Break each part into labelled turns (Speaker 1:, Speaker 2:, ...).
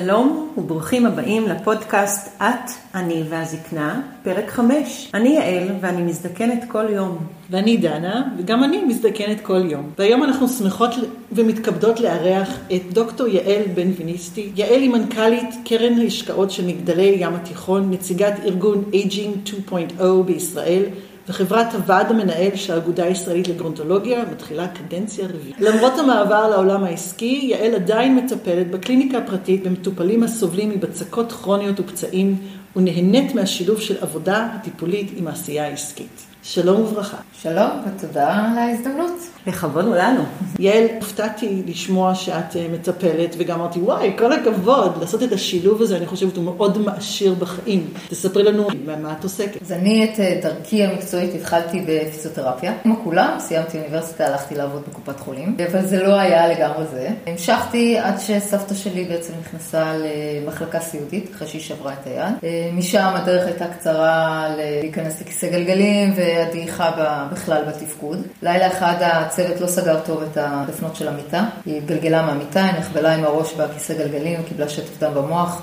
Speaker 1: שלום וברוכים הבאים לפודקאסט את, אני והזקנה, פרק 5. אני יעל ואני מזדקנת כל יום.
Speaker 2: ואני דנה, וגם אני מזדקנת כל יום. והיום אנחנו שמחות ומתכבדות לארח את דוקטור יעל בנבינישתי. יעל היא מנכ"לית קרן ההשקעות של מגדלי ים התיכון, נציגת ארגון Aging 2.0 בישראל. וחברת הוועד המנהל של האגודה הישראלית לגרונטולוגיה מתחילה קדנציה רביעית. למרות המעבר לעולם העסקי, יעל עדיין מטפלת בקליניקה הפרטית במטופלים הסובלים מבצקות כרוניות ופצעים ונהנית מהשילוב של עבודה טיפולית עם העשייה העסקית. שלום וברכה.
Speaker 3: שלום ותודה על ההזדמנות.
Speaker 1: לכבוד הוא לנו.
Speaker 2: יעל, הופתעתי לשמוע שאת אה, מטפלת, וגם אמרתי, וואי, כל הכבוד, לעשות את השילוב הזה, אני חושבת, הוא מאוד מעשיר בחיים. תספרי לנו במה את עוסקת.
Speaker 3: אז אני את אה, דרכי המקצועית התחלתי בפיזיותרפיה. כמו כולם, סיימתי אוניברסיטה, הלכתי לעבוד בקופת חולים, אבל זה לא היה לגמרי זה. המשכתי עד שסבתא שלי בעצם נכנסה למחלקה סיעודית, אחרי שהיא שברה את היד. אה, משם הדרך הייתה קצרה להיכנס לכיסא גלגלים, ו... הדעיכה בכלל בתפקוד. לילה אחד הצוות לא סגר טוב את הדפנות של המיטה, היא התגלגלה מהמיטה, היא נחבלה עם הראש בכיסא גלגלים, קיבלה שטף דם במוח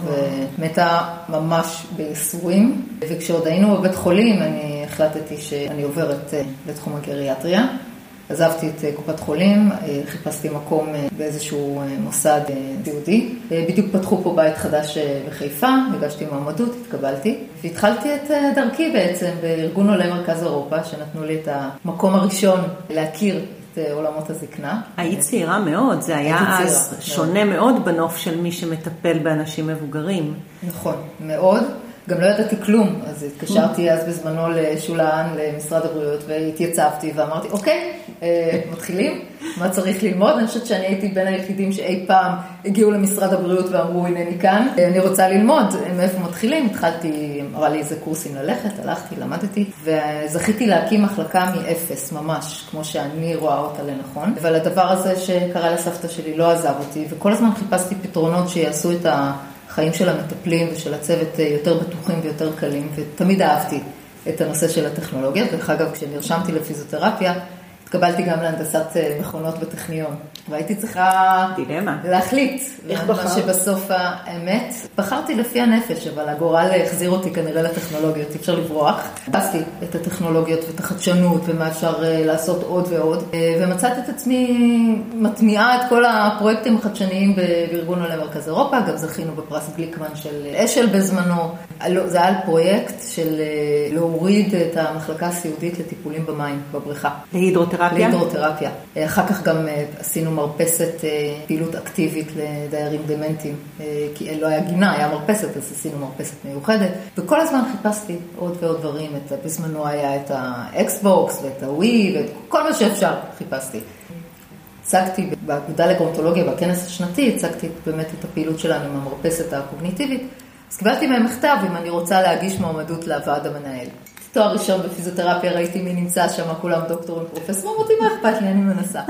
Speaker 3: ומתה ממש בייסורים. וכשעוד היינו בבית חולים, אני החלטתי שאני עוברת אה, לתחום הגריאטריה. עזבתי את אה, קופת חולים, אה, חיפשתי מקום אה, באיזשהו מוסד סיעודי. בדיוק פתחו פה בית חדש בחיפה, הגשתי מועמדות, התקבלתי, והתחלתי את דרכי בעצם בארגון עולי מרכז אירופה, שנתנו לי את המקום הראשון להכיר את עולמות הזקנה.
Speaker 1: היית צעירה מאוד, זה היה אז צעירה, שונה מאוד. מאוד בנוף של מי שמטפל באנשים מבוגרים.
Speaker 3: נכון, מאוד. גם לא ידעתי כלום, אז התקשרתי אז בזמנו לשולן, למשרד הבריאות, והתייצבתי ואמרתי, אוקיי, אה, מתחילים, מה צריך ללמוד? אני חושבת שאני הייתי בין היחידים שאי פעם הגיעו למשרד הבריאות ואמרו, הנני כאן, אני רוצה ללמוד, מאיפה מתחילים? התחלתי, אמרה לי איזה קורסים ללכת, הלכתי, למדתי, וזכיתי להקים מחלקה מאפס, ממש, כמו שאני רואה אותה לנכון. אבל הדבר הזה שקרה לסבתא שלי לא עזב אותי, וכל הזמן חיפשתי פתרונות שיעשו את ה... החיים של המטפלים ושל הצוות אה, יותר בטוחים ויותר קלים, ותמיד אהבתי את הנושא של הטכנולוגיה. דרך אגב, כשנרשמתי לפיזיותרפיה, התקבלתי גם להנדסת אה, מכונות בטכניון, והייתי צריכה
Speaker 1: דילמה.
Speaker 3: להחליט.
Speaker 1: איך בחרת?
Speaker 3: מה שבסוף האמת, בחרתי לפי הנפש, אבל הגורל החזיר אותי כנראה לטכנולוגיות, אי אפשר לברוח. חיפשתי את הטכנולוגיות ואת החדשנות ומה אפשר אה, לעשות עוד ועוד, אה, ומצאתי את עצמי מטמיעה את כל הפרויקטים החדשניים בארגון עולי מרכז אירופה, גם זכינו בפרס גליקמן של אשל בזמנו. זה היה פרויקט של להוריד את המחלקה הסיעודית לטיפולים במים, בבריכה.
Speaker 1: להידרוטרפיה. להידרותרפיה?
Speaker 3: להידרותרפיה. אחר כך גם אה, עשינו מרפסת, אה, פעילות אקטיבית לדיירים דמנטיים, אה, כי לא היה גינה, היה מרפסת, אז עשינו מרפסת מיוחדת, וכל הזמן חיפשתי עוד ועוד דברים, את, בזמנו היה את האקסבוקס ואת הווי, ואת כל מה שאפשר חיפשתי. הצגתי באגודה לגרונטולוגיה בכנס השנתי, הצגתי באמת את הפעילות שלנו עם המרפסת הקוגניטיבית, אז קיבלתי מהם מכתב אם אני רוצה להגיש מועמדות לוועד המנהל. תואר ראשון בפיזיותרפיה, ראיתי מי נמצא שם, כולם דוקטורים, פרופסורים, אמרתי, מה אכפת לי, אני מנסה.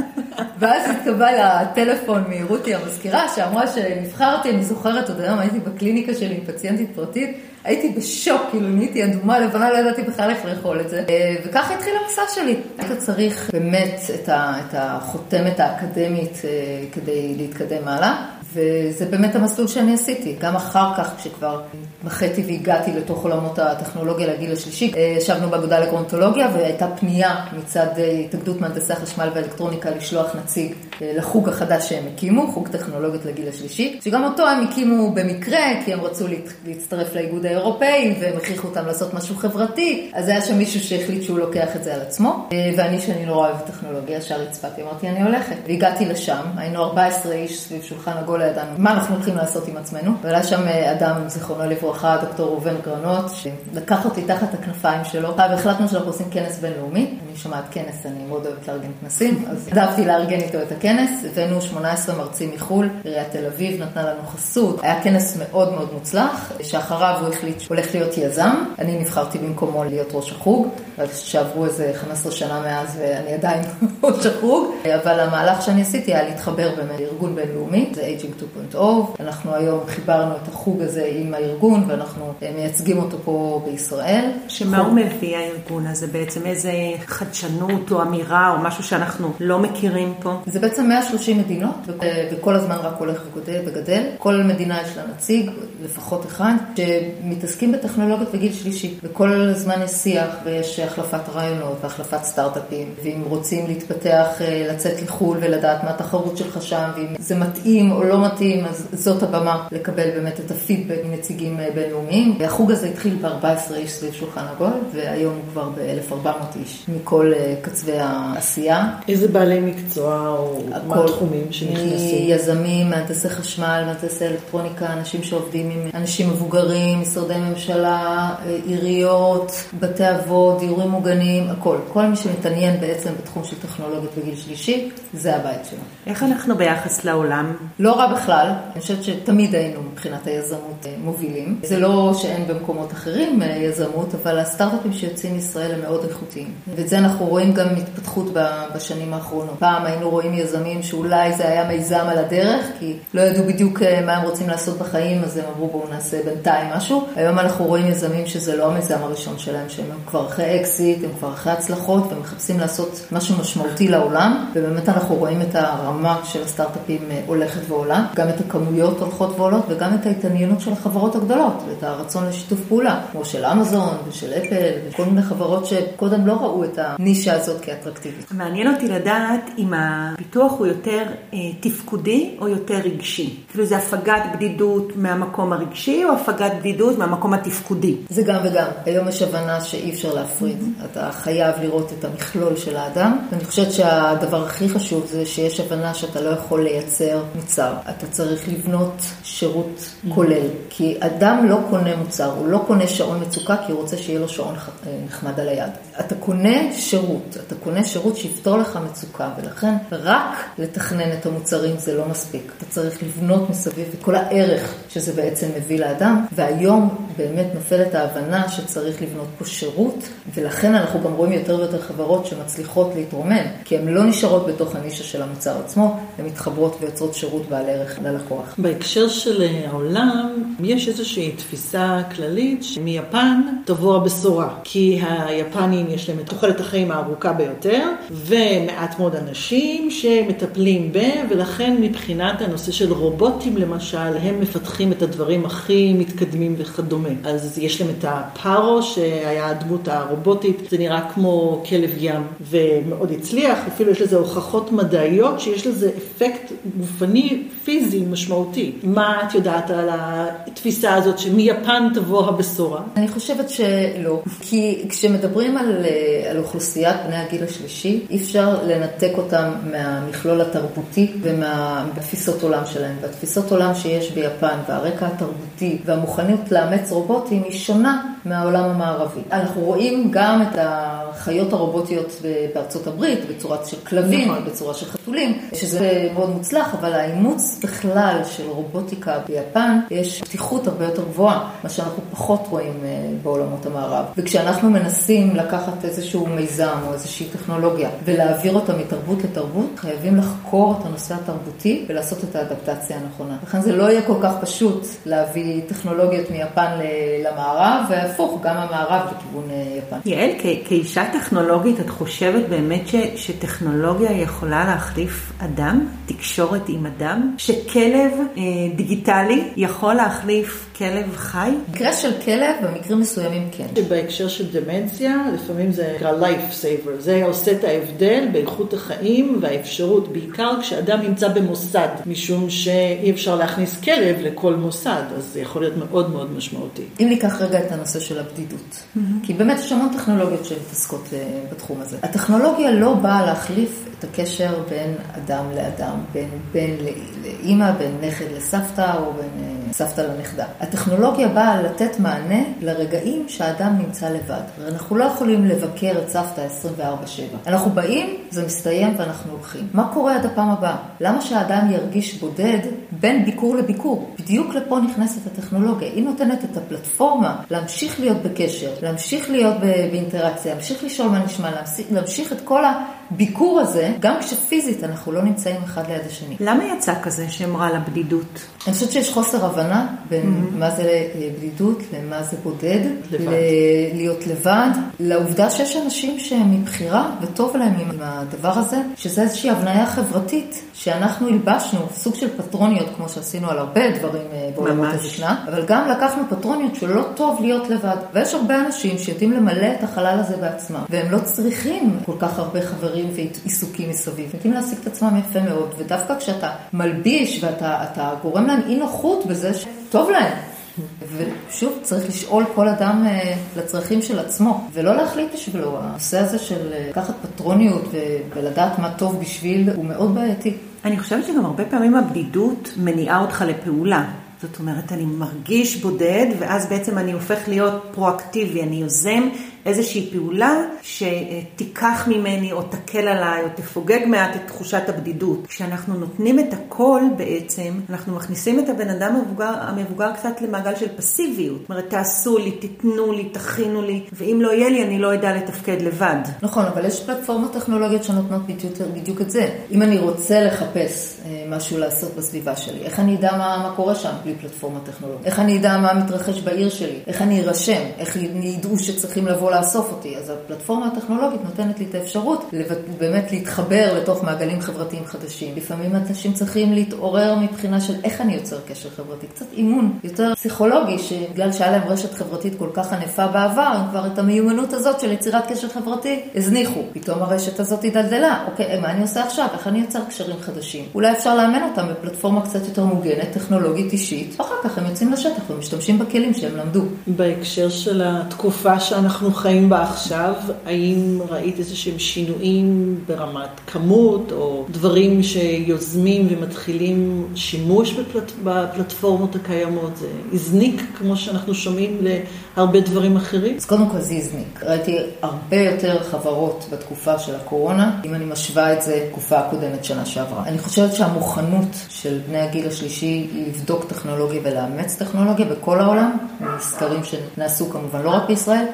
Speaker 3: ואז התקבל הטלפון מרותי המזכירה, שאמרה שנבחרתי, אני זוכרת, עוד היום הייתי בקליניקה שלי עם פציינטית פרטית, הייתי בשוק, כאילו נהייתי אדומה לבנה, לא ידעתי בכלל איך לאכול את זה. אה, וככה התחיל המסע שלי. היית צריך באמת את החותמת האקדמית אה, כדי להתקדם הלאה. וזה באמת המסלול שאני עשיתי. גם אחר כך, כשכבר מחיתי והגעתי לתוך עולמות הטכנולוגיה לגיל השלישי, אה, ישבנו באגודה לקרונטולוגיה והייתה פנייה מצד אה, התאגדות מהנדסי החשמל והאלקטרוניקה לשלוח נציג אה, לחוג החדש שהם הקימו, חוג טכנולוגיות לגיל השלישי, שגם אותו הם הקימו במקרה, כי הם רצו להצטרף לאיגוד האירופאי והם הכריחו אותם לעשות משהו חברתי, אז היה שם מישהו שהחליט שהוא לוקח את זה על עצמו, ואני, שאני נורא אוהבת טכנולוגיה, ישר הצפתי, אמרתי, אני הולכת. והגעתי לשם, היינו 14 איש סביב שולחן עגול לא ידענו מה אנחנו הולכים לעשות עם עצמנו. והיה שם אה, אדם, זיכרונו לברכה, דוקטור ראובן גרנות, שלקח אותי תחת הכנפיים שלו, והחלטנו שאנחנו עושים כנס בינלאומי. אני שומעת כנס, אני מאוד אוהבת לארגן כנסים, אז העדפתי לארגן איתו את הכנס. הבאנו 18 מרצים מחו"ל, עיריית תל אביב נתנה לנו חסות. היה כנס מאוד מאוד מוצלח, שאחריו הוא החליט שהוא הולך להיות יזם. אני נבחרתי במקומו להיות ראש החוג, שעברו איזה 15 שנה מאז ואני עדיין ראש החוג. אבל המהלך שאני עשיתי היה להתחבר באמת לארגון בינלאומי, זה Coaching 2.0. אנחנו היום חיברנו את החוג הזה עם הארגון ואנחנו מייצגים אותו פה בישראל.
Speaker 1: שמה הוא מביא הארגון הזה בעצם? איזה חדשנות או אמירה או משהו שאנחנו לא מכירים פה?
Speaker 3: זה בעצם 130 מדינות וכל הזמן רק הולך וגדל וגדל. כל מדינה יש לה נציג, לפחות אחד, שמתעסקים בטכנולוגיות בגיל שלישי. וכל הזמן יש שיח ויש החלפת רעיונות והחלפת סטארט-אפים. ואם רוצים להתפתח, אה, לצאת לחו"ל ולדעת מה התחרות שלך שם, ואם זה מתאים או לא מתאים, אז זאת הבמה לקבל באמת את הפידבק מנציגים אה, בינלאומיים. והחוג הזה התחיל ב-14 איש סביב שולחן עגול, והיום הוא כבר ב-1400 איש מכל אה, קצווי העשייה.
Speaker 2: איזה בעלי מקצוע או מה התחומים שנכנסים?
Speaker 3: יזמים, מהנדסי חשמל, מהנדסי אלקטרוניקה, אנשים שעובדים עם אנשים מבוגרים, משרדי ממשלה, עיריות, בתי אבות, דיורים מוגנים, הכל. כל מי שמתעניין בעצם בתחום של טכנולוגיות בגיל שלישי, זה הבית שלו.
Speaker 1: איך אנחנו ביחס לעולם?
Speaker 3: לא רע בכלל, אני חושבת שתמיד היינו מבחינת היזמות אה, מובילים. זה לא שאין במקומות אחרים אה, יזמות, אבל הסטארט-אפים שיוצאים מישראל הם מאוד איכותיים. ואת זה אנחנו רואים גם התפתחות בשנים האחרונות. פעם היינו רואים יזמים שאולי זה היה מיזם על הדרך, כי לא ידעו בדיוק אה, מה הם רוצים לעשות בחיים, אז הם אמרו בואו נעשה בינתיים משהו. היום אנחנו רואים יזמים שזה לא המיזם הראשון שלהם, שהם כבר אחרי אקזיט, הם כבר אחרי הצלחות, ומחפשים לעשות משהו משמעותי לעולם, ובאמת אנחנו רואים את הרמה של הסטארט-אפים אה, הולכת ועולה, גם את הכמויות הולכות ועולות, וגם את ההתעניינות של החברות הגדולות, ואת הרצון לשיתוף פעולה, כמו של אמזון ושל אפל, וכל מיני חברות שקודם לא ראו את הנישה הזאת כאטרקטיבית.
Speaker 1: מעניין אותי לדעת אם הפיתוח הוא יותר אה, תפקודי או יותר רגשי. כאילו זה הפגת בדידות מהמקום הרגשי, או הפגת בדידות מהמקום התפקודי?
Speaker 3: זה גם וגם. היום יש הבנה שאי אפשר להפריד. Mm-hmm. אתה חייב לראות את המכלול של האדם. ואני חושבת שהדבר הכי חשוב זה שיש הבנה שאתה לא יכול לייצר מוצר. אתה צריך לבנות שירות mm-hmm. כולל. כי אדם לא קונה מוצר, הוא לא קונה שעון מצוקה כי הוא רוצה שיהיה לו שעון אה, נחמד על היד. אתה קונה שירות, אתה קונה שירות שיפתור לך מצוקה, ולכן רק לתכנן את המוצרים זה לא מספיק. אתה צריך לבנות מסביב את כל הערך שזה בעצם מביא לאדם, והיום באמת נופלת ההבנה שצריך לבנות פה שירות, ולכן אנחנו גם רואים יותר ויותר חברות שמצליחות להתרומם, כי הן לא נשארות בתוך הנישה של המוצר עצמו, הן מתחברות ויוצרות שירות בעל ערך ללקוח.
Speaker 2: בהקשר של העולם, יש איזושהי תפיסה כללית שמיפן תבוא הבשורה, כי היפנים יש להם את תוחלת החיים הארוכה ביותר, ומעט מאוד אנשים שמטפלים ב, ולכן מבחינת הנושא של רובוטים למשל, הם מפתחים את הדברים הכי מתקדמים וכדומה. אז יש להם את הפארו, שהיה הדמות הרובוטית, זה נראה כמו כלב ים, ומאוד הצליח, אפילו יש לזה הוכחות מדעיות שיש לזה אפקט גופני פיזי משמעותי. מה את יודעת על התפיסה הזאת שמיפן תבוא הבשורה?
Speaker 3: אני חושבת שלא, כי כשמדברים על, על אוכלוסיית בני הגיל השלישי, אי אפשר לנתק אותם מהמכלול התרבותי ומהתפיסות עולם שלהם. והתפיסות עולם שיש ביפן והרקע התרבותי והמוכנות לאמץ רובוטים היא שונה מהעולם המערבי. אנחנו רואים גם את החיות הרובוטיות בארצות הברית בצורה של כלבים, נכון. בצורה של חתולים, שזה מאוד מוצלח, אבל האימוץ בכלל של רובוטיקה ביפן, יש פתיחות הרבה יותר גבוהה, מה שאנחנו פחות רואים אה, בעולמות המערב. וכשאנחנו מנסים לקחת איזשהו מיזם או איזושהי טכנולוגיה ולהעביר אותה מתרבות לתרבות, חייבים לחקור את הנושא התרבותי ולעשות את האדפטציה הנכונה. לכן זה לא יהיה כל כך פשוט להביא טכנולוגיות מיפן למערב, והפוך, גם המערב לכיוון אה, יפן.
Speaker 1: יעל, כאישה טכנולוגית, את חושבת באמת ש, שטכנולוגיה יכולה להחליף אדם? תקשורת עם אדם? שכלב אה, דיגיטלי יכול להחליף כלב חי?
Speaker 3: במקרה של כלב, במקרים מסוימים כן.
Speaker 2: בהקשר של דמנציה, לפעמים זה נקרא life saver. זה עושה את ההבדל באיכות החיים והאפשרות, בעיקר כשאדם נמצא במוסד, משום שאי אפשר להכניס כלב לכל מוסד, אז זה יכול להיות מאוד מאוד משמעותי.
Speaker 3: אם ניקח רגע את הנושא של הבדידות, mm-hmm. כי באמת יש המון טכנולוגיות שמתעסקות אה, בתחום הזה. הטכנולוגיה לא באה להחליף את הקשר בין אדם לאדם, בין בן לאימא, בין נכד לסבתא או בין אה, סבתא לנכדה. הטכנולוגיה באה לתת מענה לרגעים שהאדם נמצא לבד. אנחנו לא יכולים לבקר את סבתא 24/7. אנחנו באים, זה מסתיים ואנחנו הולכים. מה קורה עד הפעם הבאה? למה שהאדם ירגיש בודד בין ביקור לביקור? בדיוק לפה נכנסת הטכנולוגיה. היא נותנת את הפלטפורמה להמשיך להיות בקשר, להמשיך להיות באינטראקציה, להמשיך לשאול מה נשמע, להמשיך את כל הביקור הזה, גם כשפיזית אנחנו לא נמצאים אחד ליד השני.
Speaker 1: למה יצא כזה שם רע לבדידות?
Speaker 3: אני חושבת שיש חוסר הבנה בין mm-hmm. מה זה בדידות למה זה בודד,
Speaker 2: לבד.
Speaker 3: ל- להיות לבד, לעובדה שיש אנשים שהם מבחירה וטוב להם עם הדבר הזה, שזה איזושהי הבניה חברתית שאנחנו הלבשנו, סוג של פטרוניות, כמו שעשינו על הרבה דברים אה, בעולמות. הזקנה, אבל גם לקחנו פטרוניות שלא טוב להיות לבד. ויש הרבה אנשים שיודעים למלא את החלל הזה בעצמם, והם לא צריכים כל כך הרבה חברים ועיסוקים מסביב. הם יודעים להעסיק את עצמם יפה מאוד, ודווקא כשאתה מלביש ואתה אתה גורם להם אי נוחות בזה שטוב להם. ושוב, צריך לשאול כל אדם אה, לצרכים של עצמו, ולא להחליט בשבילו. הנושא הזה של אה, לקחת פטרוניות ולדעת מה טוב בשביל, הוא מאוד בעייתי.
Speaker 1: אני חושבת שגם הרבה פעמים הבדידות מניעה אותך לפעולה. זאת אומרת, אני מרגיש בודד, ואז בעצם אני הופך להיות פרואקטיבי, אני יוזם איזושהי פעולה שתיקח ממני או תקל עליי או תפוגג מעט את תחושת הבדידות. כשאנחנו נותנים את הכל בעצם, אנחנו מכניסים את הבן אדם המבוגר, המבוגר קצת למעגל של פסיביות. זאת אומרת, תעשו לי, תיתנו לי, תכינו לי, ואם לא יהיה לי, אני לא אדע לתפקד לבד.
Speaker 3: נכון, אבל יש פלטפורמות טכנולוגיות שנותנות בדיוק, בדיוק את זה. אם אני רוצה לחפש אה, משהו לעשות בסביבה שלי, איך אני אדע מה, מה קורה שם בלי פלטפורמה טכנולוגית? איך אני אדע מה מתרחש בעיר שלי? איך אני ארשם? איך ידעו שצריכים לבוא לאסוף אותי? אז הפלטפורמה הטכנולוגית נותנת לי את האפשרות לבט- באמת להתחבר לתוך מעגלים חברתיים חדשים. לפעמים אנשים צריכים להתעורר מבחינה של איך אני יוצר קשר חברתי. קצת אימון יותר פסיכולוגי, שבגלל שהיה להם רשת חברתית כל כך ענפה בעבר, הם כבר את המיומנות הזאת של יצירת קשר חברתי הזניחו. פתאום הרשת הזאת הידלדלה. אוקיי, מה אני עושה עכשיו? איך אני יוצר קשרים חדשים? אולי אפשר לאמן אותם בפלטפורמה קצת יותר מוגנת, טכנולוגית אישית, ואחר כך הם יוצאים לשטח ומשתמשים בכלים שהם למדו.
Speaker 2: בהקשר של התקופה שאנחנו חיים בה עכשיו, האם ראית איזה שהם שינויים ברמת כמות או דברים שיוזמים ומתחילים שימוש בפלט, בפלטפורמות הקיימות? זה הזניק, כמו שאנחנו שומעים, להרבה דברים אחרים?
Speaker 3: אז קודם כל זה הזניק. ראיתי הרבה יותר חברות בתקופה של הקורונה, אם אני משווה את זה לתקופה הקודמת שנה שעברה. אני חושבת שהמוכנות של בני הגיל השלישי לבדוק טכנולוגיה ולאמץ טכנולוגיה בכל העולם, מסקרים שנעשו כמובן לא רק בישראל,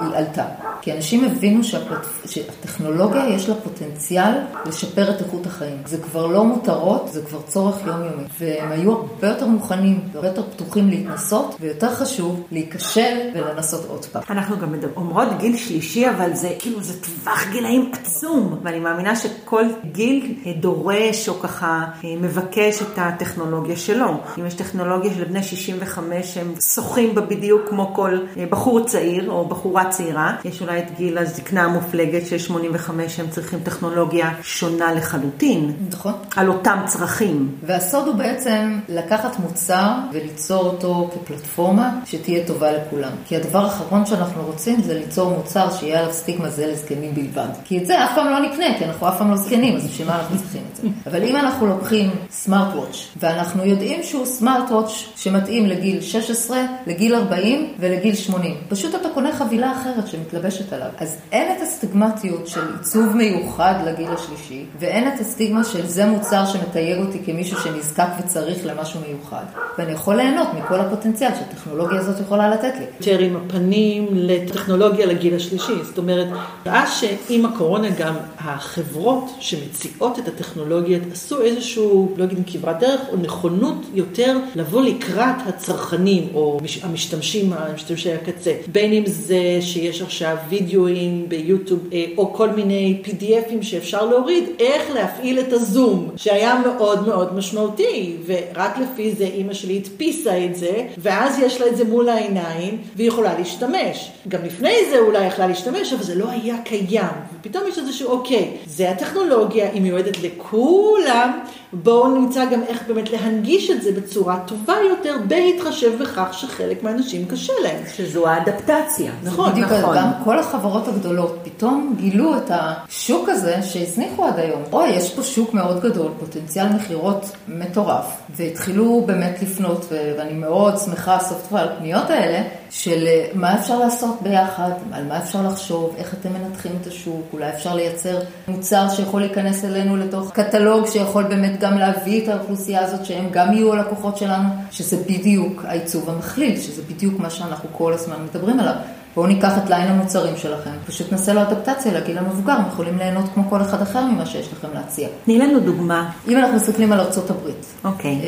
Speaker 3: היא עלתה. כי אנשים הבינו שהפלט... שהטכנולוגיה יש לה פוטנציאל לשפר את איכות החיים. זה כבר לא מותרות, זה כבר צורך יומיומי. והם היו הרבה יותר מוכנים, הרבה יותר פתוחים להתנסות, ויותר חשוב, להיכשל ולנסות עוד פעם.
Speaker 1: אנחנו גם אומרות גיל שלישי, אבל זה כאילו, זה טווח גילאים עצום. ואני מאמינה שכל גיל דורש או ככה אה, מבקש את הטכנולוגיה שלו. אם יש טכנולוגיה של בני 65, הם שוחים בה בדיוק כמו כל אה, בחור צעיר או בחורה צעירה. יש אולי את גיל הזקנה המופלגת של 85, הם צריכים טכנולוגיה שונה לחלוטין.
Speaker 3: נכון.
Speaker 1: על אותם צרכים.
Speaker 3: והסוד הוא בעצם לקחת מוצר וליצור אותו כפלטפורמה שתהיה טובה לכולם. כי הדבר האחרון שאנחנו רוצים זה ליצור מוצר שיהיה עליו סטיגמה זה לזקנים בלבד. כי את זה אף פעם לא נקנה, כי אנחנו אף פעם לא זקנים, אז בשביל מה אנחנו צריכים את זה? אבל אם אנחנו לוקחים סמארט וואץ', ואנחנו יודעים שהוא סמארט וואץ' שמתאים לגיל 16, לגיל 40 ולגיל 80, פשוט אתה קונה חבילה אחרת שמתלבשת עליו. אז אין את הסטיגמטיות של עיצוב מיוחד לגיל השלישי, ואין את הסטיגמה של זה מוצר שמתייג אותי כמישהו שנזקק וצריך למשהו מיוחד. ואני יכול ליהנות מכל הפוטנציאל שהטכנולוגיה הזאת יכולה לתת לי.
Speaker 2: יותר עם הפנים לטכנולוגיה לגיל השלישי. זאת אומרת, ראה שעם הקורונה גם החברות שמציעות את הטכנולוגיות עשו איזשהו, לא אגיד כברת דרך, או נכונות יותר לבוא לקראת הצרכנים, או מש- המשתמשים, המשתמשי הקצה. בין אם זה שיש עכשיו וידאוים ביוטיוב, אה, או כל מיני PDFים שאפשר להוריד, איך להפעיל את הזום, שהיה מאוד מאוד משמעותי, ורק לפי זה אימא שלי הדפיסה את זה, ואז יש לה את זה מול העיניים, והיא יכולה להשתמש. גם לפני זה אולי יכלה להשתמש, אבל זה לא היה קיים. ופתאום יש איזשהו, אוקיי, זה הטכנולוגיה, היא מיועדת לכולם, בואו נמצא גם איך באמת להנגיש את זה בצורה טובה יותר, בהתחשב בכך שחלק מהאנשים קשה להם.
Speaker 1: שזו האדפטציה.
Speaker 2: נכון,
Speaker 3: בדיוק,
Speaker 1: נכון.
Speaker 3: גם כל החברות הגדולות פתאום גילו את השוק הזה שהזניחו עד היום. אוי, יש פה שוק מאוד גדול, פוטנציאל מכירות מטורף, והתחילו באמת לפנות, ואני מאוד שמחה סוף על הפניות האלה, של אה, מה אפשר לעשות ביחד, על מה אפשר לחשוב, איך אתם מנתחים את השוק, אולי אפשר לייצר מוצר שיכול להיכנס אלינו לתוך קטלוג שיכול באמת גם להביא את האוכלוסייה הזאת, שהם גם יהיו הלקוחות שלנו, שזה בדיוק העיצוב המכליל, שזה בדיוק מה שאנחנו כל הזמן מדברים עליו. בואו ניקח את ליין המוצרים שלכם, פשוט נעשה לו אדפטציה לגיל המבוגר, הם יכולים ליהנות כמו כל אחד אחר ממה שיש לכם להציע.
Speaker 1: תני לנו דוגמה.
Speaker 3: אם אנחנו מסתכלים על ארצות הברית,
Speaker 1: אוקיי.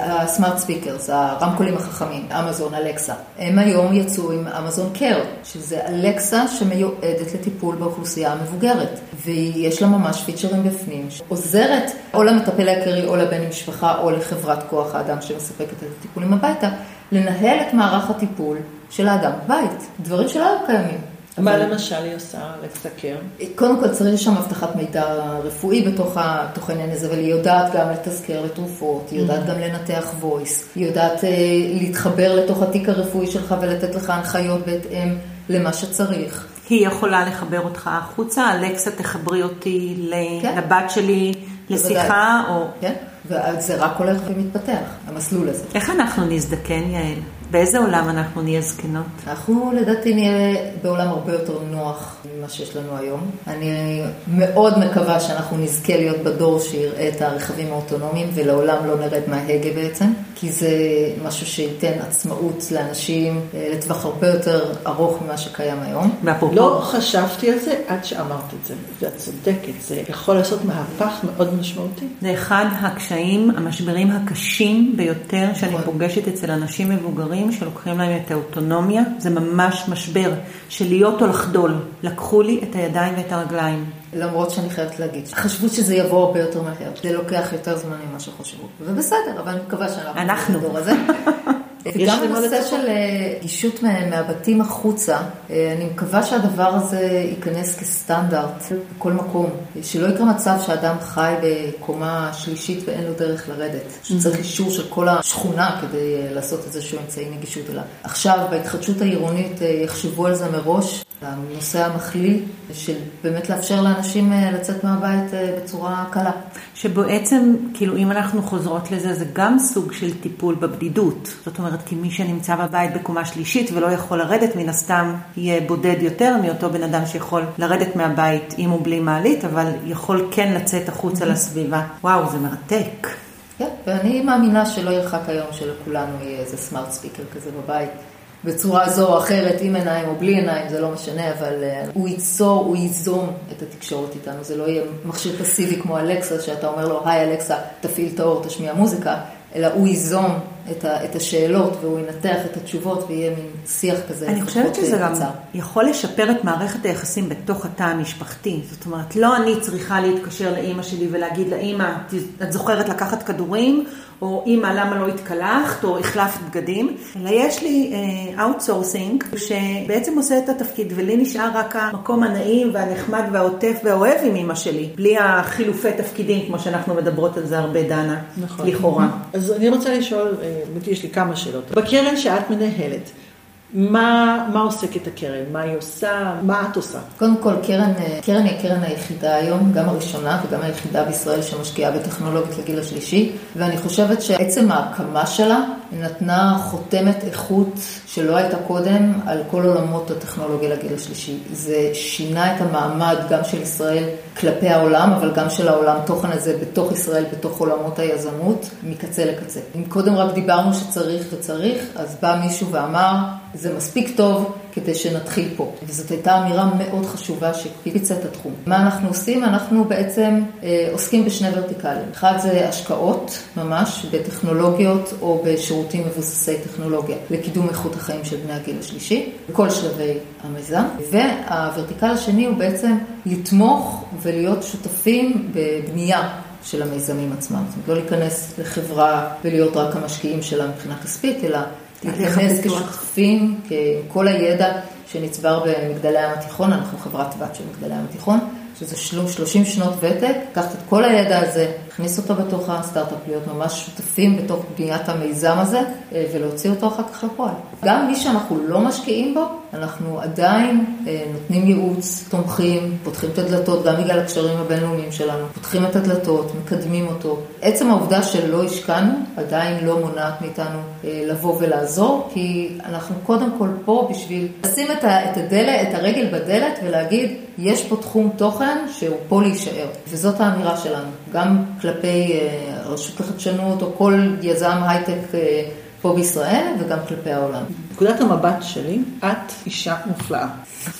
Speaker 3: הסמארט ספיקרס, הרמקולים החכמים, אמזון, אלקסה, הם היום יצאו עם אמזון קר, שזה אלקסה שמיועדת לטיפול באוכלוסייה המבוגרת, ויש לה ממש פיצ'רים בפנים, שעוזרת או למטפל העיקרי או לבן משפחה או לחברת כוח האדם שמספקת את הטיפולים הביתה, לנהל את מערך הטיפול של האדם בבית, דברים שלא היו קיימים.
Speaker 2: מה
Speaker 3: אבל-
Speaker 2: למשל היא עושה, אלכסה קר?
Speaker 3: קודם כל צריך שם אבטחת מידע רפואי בתוך, העניין הזה, אבל היא יודעת גם לתזכר לתרופות, היא יודעת גם לנתח voice, היא יודעת אה, להתחבר לתוך התיק הרפואי שלך ולתת לך הנחיות בהתאם למה שצריך.
Speaker 1: היא יכולה לחבר אותך החוצה, אלכסה תחברי אותי ל-
Speaker 3: כן.
Speaker 1: לבת שלי לשיחה, או...
Speaker 3: כן? וזה רק הולך ומתפתח, המסלול הזה.
Speaker 1: איך אנחנו נזדקן, יעל? באיזה עולם אנחנו נהיה זקנות?
Speaker 3: אנחנו לדעתי נהיה בעולם הרבה יותר נוח ממה שיש לנו היום. אני מאוד מקווה שאנחנו נזכה להיות בדור שיראה את הרכבים האוטונומיים ולעולם לא נרד מההגה בעצם, כי זה משהו שייתן עצמאות לאנשים אה, לטווח הרבה יותר ארוך ממה שקיים היום.
Speaker 1: ואפרופו,
Speaker 2: לא חשבתי על זה עד שאמרת את זה, ואת צודקת, זה יכול לעשות מהפך מאוד משמעותי.
Speaker 1: זה אחד הקשיים, המשברים הקשים ביותר שאני
Speaker 3: נכון.
Speaker 1: פוגשת אצל אנשים מבוגרים שלוקחים להם את האוטונומיה. זה ממש משבר של להיות או לחדול. לקחו לי את הידיים ואת הרגליים.
Speaker 3: למרות שאני חייבת להגיד, חשבו שזה יבוא הרבה יותר מהר. זה לוקח יותר זמן ממה שחשבו. ובסדר, אבל אני מקווה שאנחנו
Speaker 1: אנחנו.
Speaker 3: בדור הזה. גם הנושא. של אה, גישות מה- מהבתים החוצה, אה, אני מקווה שהדבר הזה ייכנס כסטנדרט בכל מקום. שלא יקרה מצב שאדם חי בקומה שלישית ואין לו דרך לרדת. שצריך אישור של כל השכונה כדי אה, לעשות איזשהו אמצעי נגישות אליו. עכשיו, בהתחדשות העירונית אה, יחשבו על זה מראש. הנושא המכליל של באמת לאפשר לאנשים אה, לצאת מהבית אה, בצורה קלה.
Speaker 1: שבעצם, כאילו, אם אנחנו חוזרות לזה, זה גם סוג של טיפול בבדידות. זאת אומרת, כי מי שנמצא בבית בקומה שלישית ולא יכול לרדת, מן הסתם יהיה בודד יותר מאותו בן אדם שיכול לרדת מהבית עם או בלי מעלית, אבל יכול כן לצאת החוצה לסביבה. וואו, זה מרתק.
Speaker 3: כן, ואני מאמינה שלא ירחק היום שלכולנו יהיה איזה סמארט ספיקר כזה בבית. בצורה זו או אחרת, עם עיניים או בלי עיניים, זה לא משנה, אבל uh, הוא ייצור, הוא ייזום את התקשורת איתנו. זה לא יהיה מכשיר פסיבי כמו אלכסה, שאתה אומר לו, היי אלכסה, תפעיל את האור, תשמיע מוזיקה, אלא הוא ייזום את, ה, את השאלות והוא ינתח את התשובות ויהיה מין שיח כזה.
Speaker 1: אני חושבת שזה
Speaker 3: אה,
Speaker 1: גם. יכול לשפר את מערכת היחסים בתוך התא המשפחתי. זאת אומרת, לא אני צריכה להתקשר לאימא שלי ולהגיד לאימא, "ת- את זוכרת לקחת כדורים, או אימא, למה לא התקלחת, או החלפת בגדים, אלא יש לי outsourcing, שבעצם עושה את התפקיד, ולי נשאר רק המקום הנעים והנחמד והעוטף והאוהב עם אימא שלי, בלי החילופי תפקידים, כמו שאנחנו מדברות על זה הרבה, דנה,
Speaker 2: נכון.
Speaker 1: לכאורה.
Speaker 2: אז אני רוצה לשאול, אה, באמת יש לי כמה שאלות. בקרן שאת מנהלת, מה, מה עוסקת הקרן? מה היא עושה? מה את עושה?
Speaker 3: קודם כל, קרן, אה, קרן היא הקרן היחידה היום, גם הראשונה וגם היחידה בישראל שמשקיעה בטכנולוגיות לגיל השלישי, ואני חושבת שעצם ההקמה שלה נתנה חותמת איכות שלא הייתה קודם על כל עולמות הטכנולוגיה לגיל השלישי. זה שינה את המעמד גם של ישראל כלפי העולם, אבל גם של העולם תוכן הזה בתוך ישראל, בתוך עולמות היזמות, מקצה לקצה. אם קודם רק דיברנו שצריך וצריך, אז בא מישהו ואמר, זה מספיק טוב כדי שנתחיל פה. וזאת הייתה אמירה מאוד חשובה שהקפיצה את התחום. מה אנחנו עושים? אנחנו בעצם אה, עוסקים בשני ורטיקלים. אחד זה השקעות ממש בטכנולוגיות או בשירותים מבוססי טכנולוגיה לקידום איכות החיים של בני הגיל השלישי, בכל שלבי המיזם. והוורטיקל השני הוא בעצם לתמוך ולהיות שותפים בבנייה של המיזמים עצמם. זאת אומרת, לא להיכנס לחברה ולהיות רק המשקיעים שלה מבחינה כספית, אלא
Speaker 1: הפיתוח.
Speaker 3: כשותפים, כל הידע שנצבר במגדלי הים התיכון, אנחנו חברת בת של מגדלי הים התיכון, שזה של- 30 שנות ותק, לקחת את כל הידע הזה, להכניס אותו בתוך הסטארט-אפ, להיות ממש שותפים בתוך בניית המיזם הזה, אה, ולהוציא אותו אחר כך לפועל. גם מי שאנחנו לא משקיעים בו, אנחנו עדיין אה, נותנים ייעוץ, תומכים, פותחים את הדלתות, גם בגלל הקשרים הבינלאומיים שלנו, פותחים את הדלתות, מקדמים אותו. עצם העובדה שלא השקענו, עדיין לא מונעת מאיתנו אה, לבוא ולעזור, כי אנחנו קודם כל פה בשביל לשים את, הדלת, את הרגל בדלת ולהגיד, יש פה תחום תוכן שהוא פה להישאר. וזאת האמירה שלנו, גם כלפי אה, הרשות לחדשנות או כל יזם הייטק אה, פה בישראל וגם כלפי העולם.
Speaker 2: נקודת המבט שלי, את אישה מופלאה.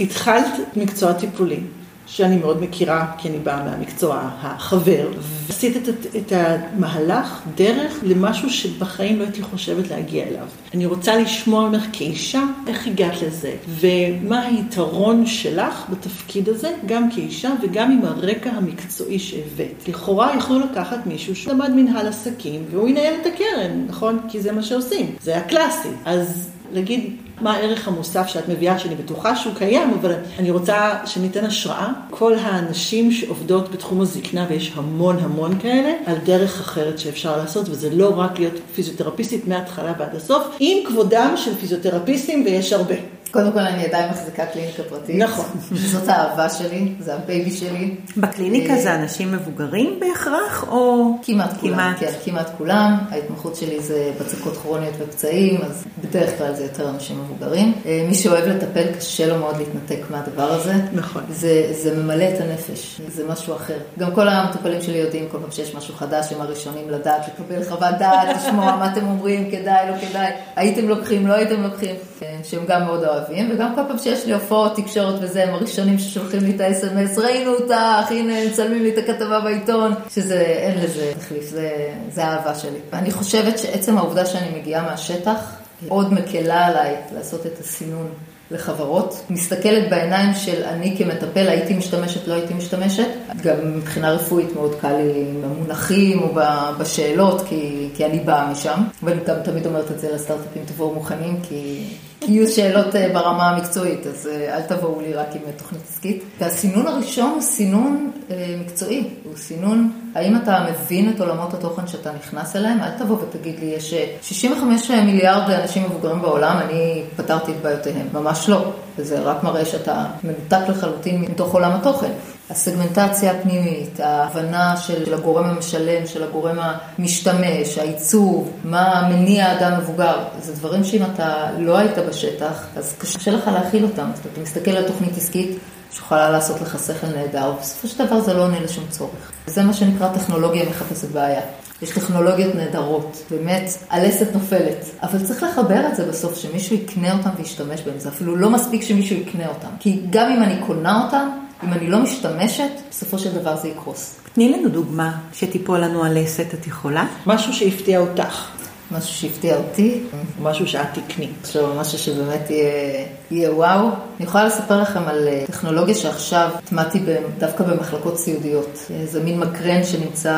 Speaker 2: התחלת מקצוע טיפולי. שאני מאוד מכירה, כי אני באה מהמקצוע החבר, ועשית את, את המהלך דרך למשהו שבחיים לא הייתי חושבת להגיע אליו. אני רוצה לשמוע ממך כאישה, איך הגעת לזה, ומה היתרון שלך בתפקיד הזה, גם כאישה וגם עם הרקע המקצועי שהבאת. לכאורה יכלו לקחת מישהו שלמד מנהל עסקים, והוא ינהל את הקרן, נכון? כי זה מה שעושים, זה הקלאסי. אז להגיד, מה הערך המוסף שאת מביאה, שאני בטוחה שהוא קיים, אבל אני רוצה שניתן השראה. כל האנשים שעובדות בתחום הזקנה, ויש המון המון כאלה, על דרך אחרת שאפשר לעשות, וזה לא רק להיות פיזיותרפיסטית מההתחלה ועד הסוף, עם כבודם של פיזיותרפיסטים, ויש הרבה.
Speaker 3: קודם כל אני עדיין מחזיקה קליניקה פרטית.
Speaker 2: נכון.
Speaker 3: זאת האהבה שלי, זה ה baby שלי.
Speaker 1: בקליניקה
Speaker 3: אה,
Speaker 1: זה אנשים מבוגרים בהכרח, או...
Speaker 3: כמעט כולם, כן, כמעט כולם. ההתמחות שלי זה בצקות כרוניות ופצעים, אז בדרך כלל זה יותר אנשים מבוגרים. אה, מי שאוהב לטפל, קשה לו מאוד להתנתק מהדבר הזה.
Speaker 2: נכון.
Speaker 3: זה, זה ממלא את הנפש, זה משהו אחר. גם כל המטופלים שלי יודעים כל פעם שיש משהו חדש, הם הראשונים לדעת, לקבל חוות דעת, לשמוע מה אתם אומרים, כדאי, לא כדאי, הייתם לוקחים, לא הייתם לוקחים, כן, שהם גם מאוד אוהבים, וגם כל פעם שיש לי הופעות תקשורת וזה, הם הראשונים ששולחים לי את ה-SMS, ראינו אותך, הנה, מצלמים לי את הכתבה בעיתון, שזה, אין לזה תחליף, זה, זה האהבה שלי. ואני חושבת שעצם העובדה שאני מגיעה מהשטח, עוד מקלה עליי לעשות את הסינון. לחברות, מסתכלת בעיניים של אני כמטפל, הייתי משתמשת, לא הייתי משתמשת. גם מבחינה רפואית מאוד קל לי עם המונחים או בשאלות, כי, כי אני באה משם. ואני גם תמיד אומרת את זה לסטארט-אפים, תבואו מוכנים, כי יהיו שאלות אה, ברמה המקצועית, אז אה, אל תבואו לי רק עם תוכנית עסקית. והסינון הראשון הוא סינון אה, מקצועי, הוא סינון, האם אתה מבין את עולמות התוכן שאתה נכנס אליהם? אל תבוא ותגיד לי, יש 65 מיליארד אנשים מבוגרים בעולם, אני פתרתי את בעיותיהם. ממש לא. וזה רק מראה שאתה מנותק לחלוטין מתוך עולם התוכן. הסגמנטציה הפנימית, ההבנה של הגורם המשלם, של הגורם המשתמש, העיצוב, מה מניע אדם מבוגר, זה דברים שאם אתה לא היית בשטח, אז קשה לך להכיל אותם. אתה מסתכל על תוכנית עסקית שיכולה לעשות לך שכל נהדר, ובסופו של דבר זה לא עונה לשום צורך. זה מה שנקרא טכנולוגיה מחפשת בעיה. יש טכנולוגיות נהדרות, באמת, הלסת נופלת. אבל צריך לחבר את זה בסוף, שמישהו יקנה אותם וישתמש בהם. זה אפילו לא מספיק שמישהו יקנה אותם. כי גם אם אני קונה אותם, אם אני לא משתמשת, בסופו של דבר זה יקרוס.
Speaker 1: תני לנו דוגמה שתיפול לנו הלסת, את יכולה?
Speaker 2: משהו שהפתיע אותך.
Speaker 3: משהו שהפתיע אותי.
Speaker 2: משהו שאת תקני.
Speaker 3: עכשיו, משהו שבאמת יהיה, יהיה וואו. אני יכולה לספר לכם על אה, טכנולוגיה שעכשיו הטמעתי דווקא במחלקות סיעודיות. אה, זה מין מקרן שנמצא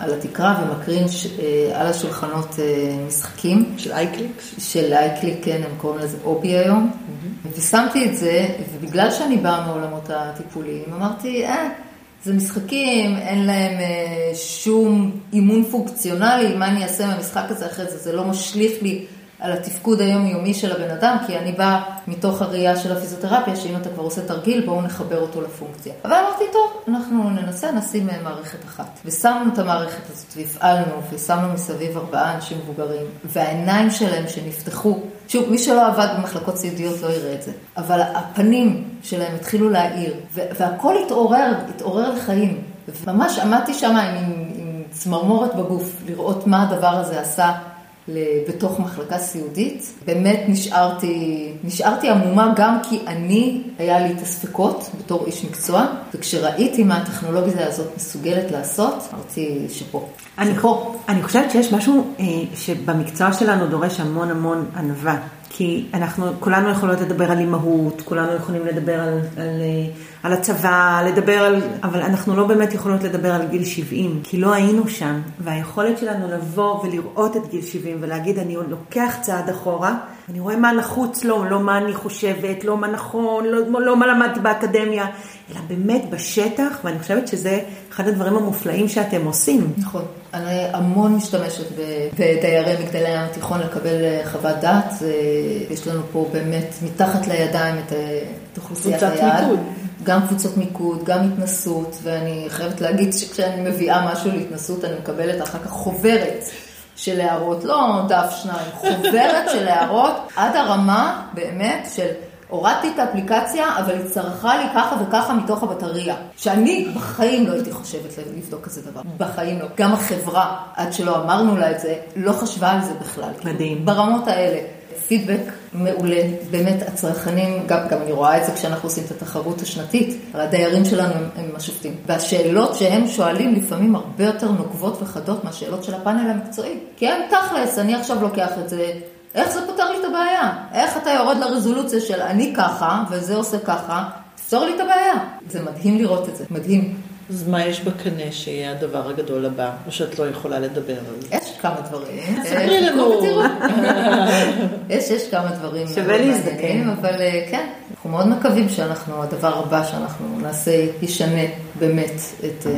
Speaker 3: על התקרה ומקרין ש... אה, על השולחנות משחקים.
Speaker 2: של אייקליק?
Speaker 3: של אייקליק, כן, הם קוראים לזה אובי היום. Mm-hmm. ושמתי את זה, ובגלל שאני באה מעולמות הטיפוליים, אמרתי, אה, זה משחקים, אין להם אה, שום אימון פונקציונלי, מה אני אעשה מהמשחק הזה אחרי זה, זה לא משליך לי על התפקוד היומיומי של הבן אדם, כי אני באה מתוך הראייה של הפיזיותרפיה, שאם אתה כבר עושה תרגיל, בואו נחבר אותו לפונקציה. אבל אמרתי, טוב, אנחנו ננסה, נשים מערכת אחת. ושמנו את המערכת הזאת, והפעלנו, ושמנו מסביב ארבעה אנשים מבוגרים, והעיניים שלהם שנפתחו, שוב, מי שלא עבד במחלקות סיעודיות לא יראה את זה, אבל הפנים שלהם התחילו להעיר, והכל התעורר, התעורר לחיים. ממש עמדתי שם עם, עם צמרמורת בגוף, לראות מה הדבר הזה עשה בתוך מחלקה סיעודית. באמת נשארתי, נשארתי עמומה גם כי אני, היה לי את הספקות בתור איש מקצוע, וכשראיתי מה הטכנולוגיה הזאת מסוגלת לעשות, אמרתי שפה.
Speaker 1: אני,
Speaker 3: שפה.
Speaker 1: אני חושבת שיש משהו אה, שבמקצוע שלנו דורש המון המון ענווה. כי אנחנו, כולנו יכולות לדבר על אימהות, כולנו יכולים לדבר על, על, אה, על הצבא, לדבר על... אבל אנחנו לא באמת יכולות לדבר על גיל 70, כי לא היינו שם. והיכולת שלנו לבוא ולראות את גיל 70 ולהגיד, אני לוקח צעד אחורה, אני רואה מה נחוץ לו, לא מה אני חושבת, לא מה נכון, לא, לא מה למדתי באקדמיה, אלא באמת בשטח, ואני חושבת שזה אחד הדברים המופלאים שאתם עושים.
Speaker 3: נכון. אני המון משתמשת בדיירי מגדלי הים התיכון לקבל אה, חוות דעת. יש לנו פה באמת מתחת לידיים את, אה, את אוכלוסיית היעד. מיקוד. גם קבוצות מיקוד, גם התנסות, ואני חייבת להגיד שכשאני מביאה משהו להתנסות, אני מקבלת אחר כך חוברת של הערות, לא דף שניים, חוברת של הערות, עד הרמה באמת של הורדתי את האפליקציה, אבל היא צרכה לי ככה וככה מתוך הבטריה. שאני בחיים לא הייתי חושבת לבדוק כזה דבר. בחיים לא. גם החברה, עד שלא אמרנו לה את זה, לא חשבה על זה בכלל.
Speaker 1: מדהים.
Speaker 3: ברמות האלה. פידבק מעולה, באמת הצרכנים, גם, גם אני רואה את זה כשאנחנו עושים את התחרות השנתית, הדיירים שלנו הם, הם השופטים. והשאלות שהם שואלים לפעמים הרבה יותר נוקבות וחדות מהשאלות של הפאנל המקצועי. כי הם תכלס, אני עכשיו לוקח את זה, איך זה פותר לי את הבעיה? איך אתה יורד לרזולוציה של אני ככה, וזה עושה ככה, תפתור לי את הבעיה. זה מדהים לראות את זה, מדהים.
Speaker 2: אז מה יש בקנה שיהיה הדבר הגדול הבא, או שאת לא יכולה לדבר על זה?
Speaker 3: יש כמה דברים.
Speaker 2: ספרי לנו.
Speaker 3: יש, יש כמה דברים.
Speaker 1: שווה
Speaker 3: מאוד
Speaker 1: להזדקן.
Speaker 3: אבל אה, כן, אנחנו מאוד מקווים שאנחנו, הדבר הבא שאנחנו נעשה, ישנה באמת את, אה,